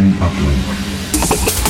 Station Uplink.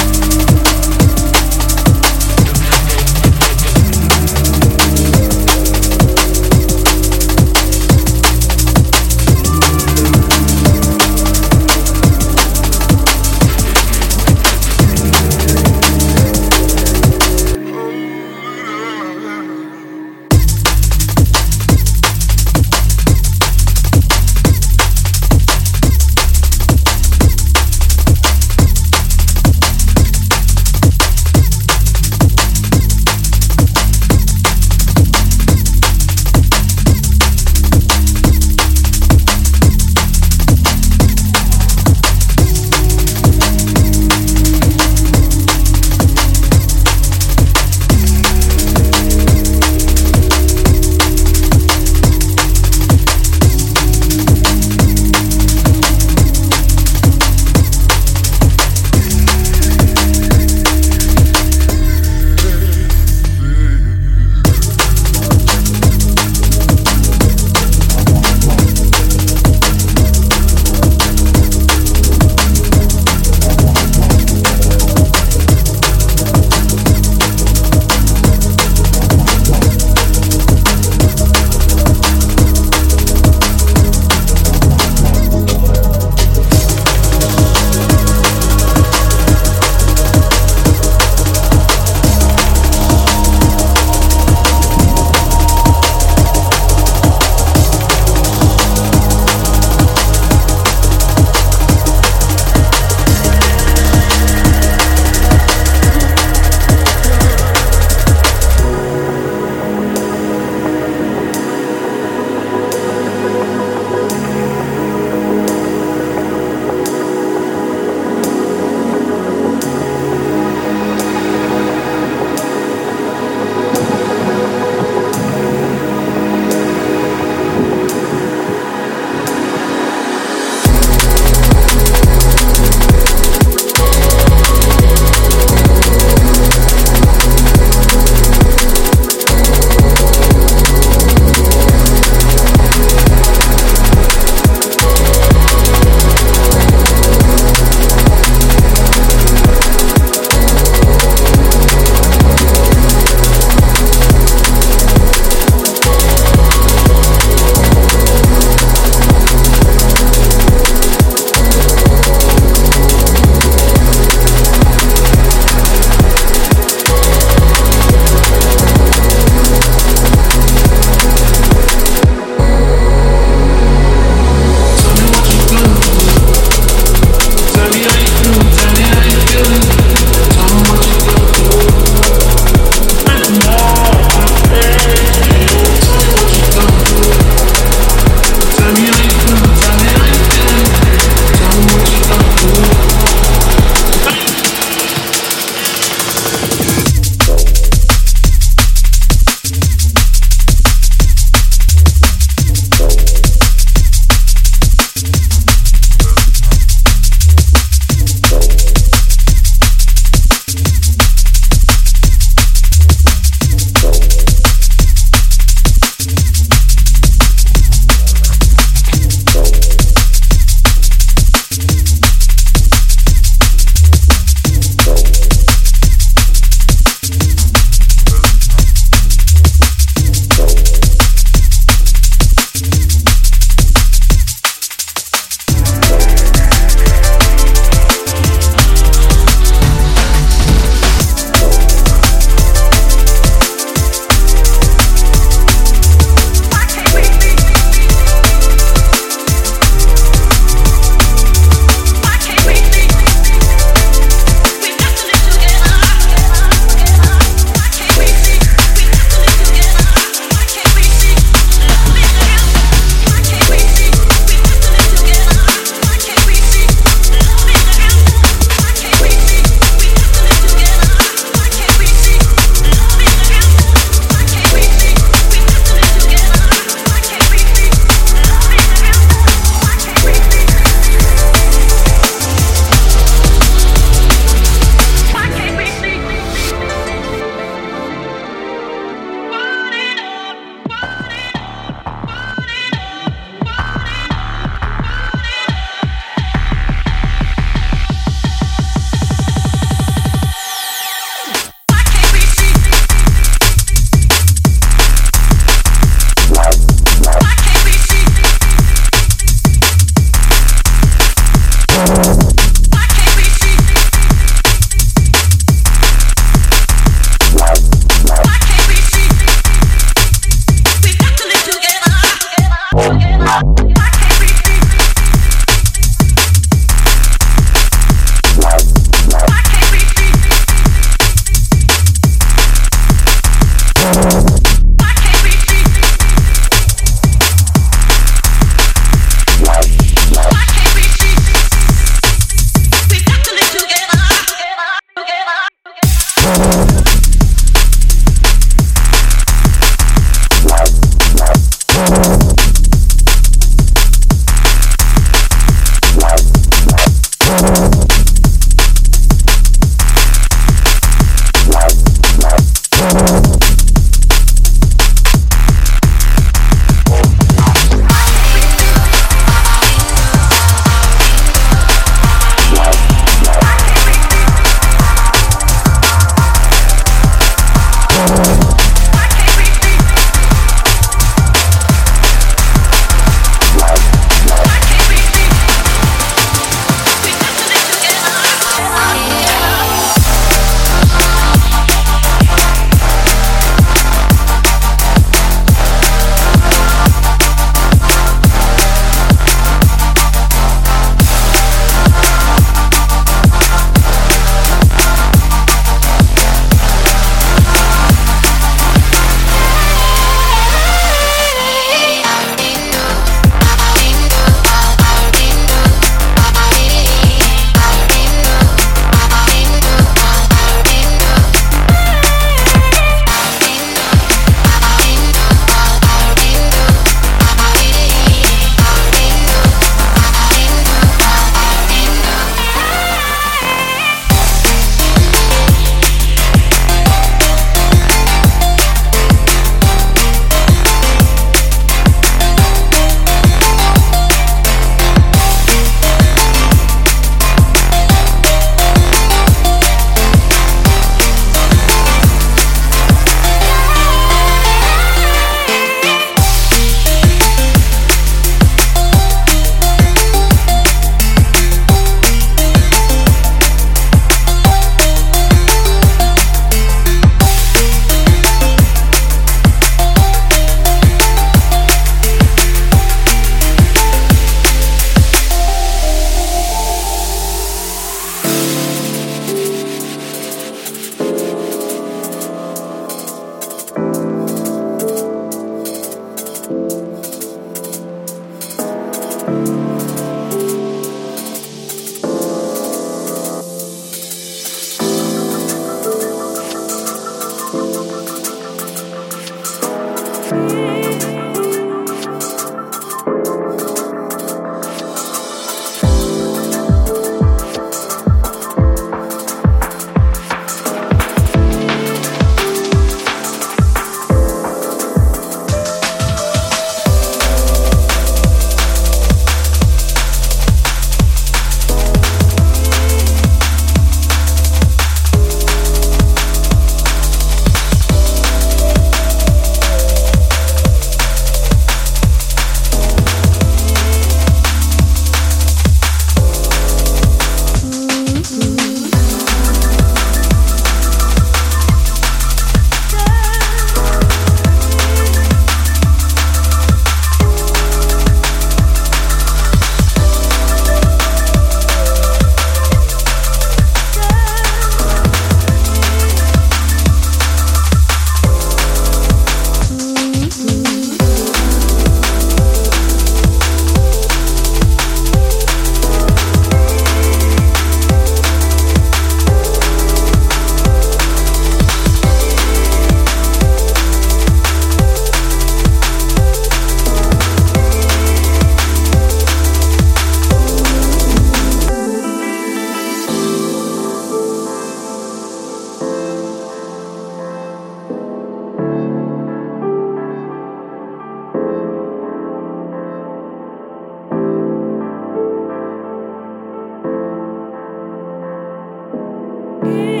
Be